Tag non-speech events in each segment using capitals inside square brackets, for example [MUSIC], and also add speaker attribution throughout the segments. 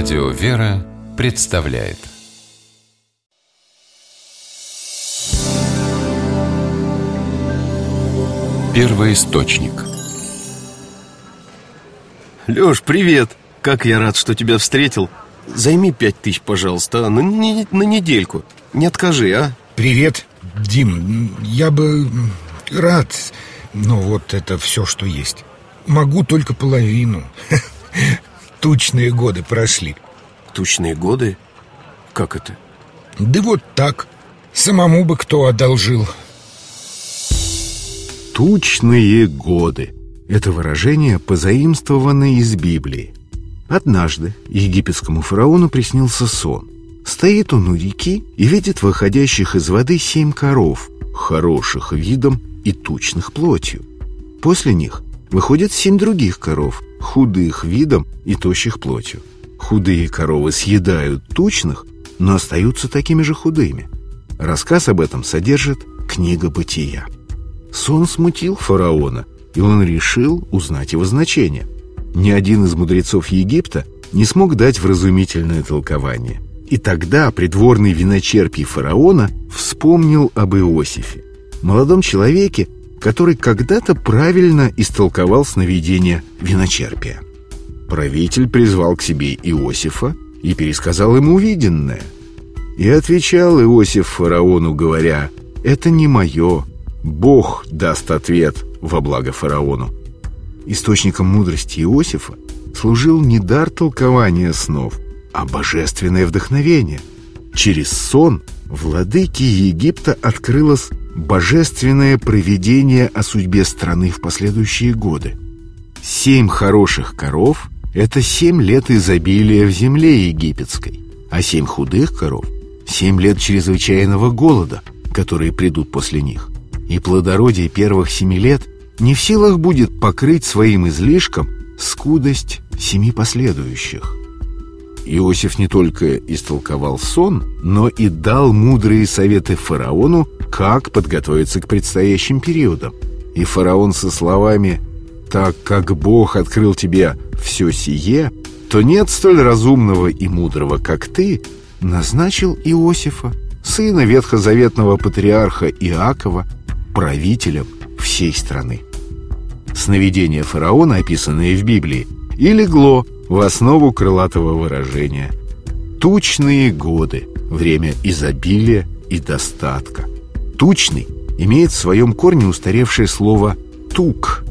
Speaker 1: Радио «Вера» представляет Первый источник
Speaker 2: Лёш, привет! Как я рад, что тебя встретил Займи пять тысяч, пожалуйста, а? на, на, на недельку Не откажи, а?
Speaker 3: Привет, Дим Я бы рад Но вот это все, что есть Могу только половину [LAUGHS] Тучные годы прошли.
Speaker 2: Тучные годы? Как это?
Speaker 3: Да вот так. Самому бы кто одолжил.
Speaker 4: Тучные годы. Это выражение позаимствовано из Библии. Однажды египетскому фараону приснился сон. Стоит он у реки и видит выходящих из воды семь коров Хороших видом и тучных плотью. После них выходят семь других коров Худых видом и тощих плотью Худые коровы съедают тучных, но остаются такими же худыми Рассказ об этом содержит книга «Бытия» Сон смутил фараона, и он решил узнать его значение. Ни один из мудрецов Египта не смог дать вразумительное толкование. И тогда придворный виночерпий фараона вспомнил об Иосифе, молодом человеке, который когда-то правильно истолковал сновидение виночерпия. Правитель призвал к себе Иосифа и пересказал ему увиденное. И отвечал Иосиф фараону, говоря, «Это не мое, Бог даст ответ во благо фараону. Источником мудрости Иосифа служил не дар толкования снов, а божественное вдохновение. Через сон владыке Египта открылось божественное провидение о судьбе страны в последующие годы. Семь хороших коров – это семь лет изобилия в земле египетской, а семь худых коров – семь лет чрезвычайного голода, которые придут после них – и плодородие первых семи лет не в силах будет покрыть своим излишком скудость семи последующих. Иосиф не только истолковал сон, но и дал мудрые советы фараону, как подготовиться к предстоящим периодам. И фараон со словами «Так как Бог открыл тебе все сие, то нет столь разумного и мудрого, как ты», назначил Иосифа, сына ветхозаветного патриарха Иакова, правителем всей страны. Сновидение фараона, описанное в Библии, и легло в основу крылатого выражения. Тучные годы – время изобилия и достатка. Тучный имеет в своем корне устаревшее слово «тук».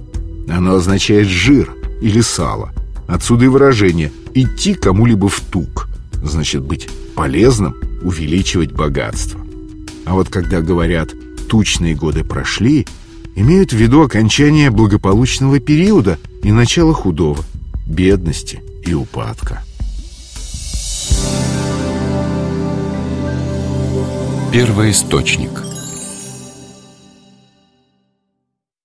Speaker 4: Оно означает «жир» или «сало». Отсюда и выражение «идти кому-либо в тук» значит быть полезным, увеличивать богатство. А вот когда говорят тучные годы прошли, имеют в виду окончание благополучного периода и начало худого, бедности и упадка.
Speaker 1: Первый источник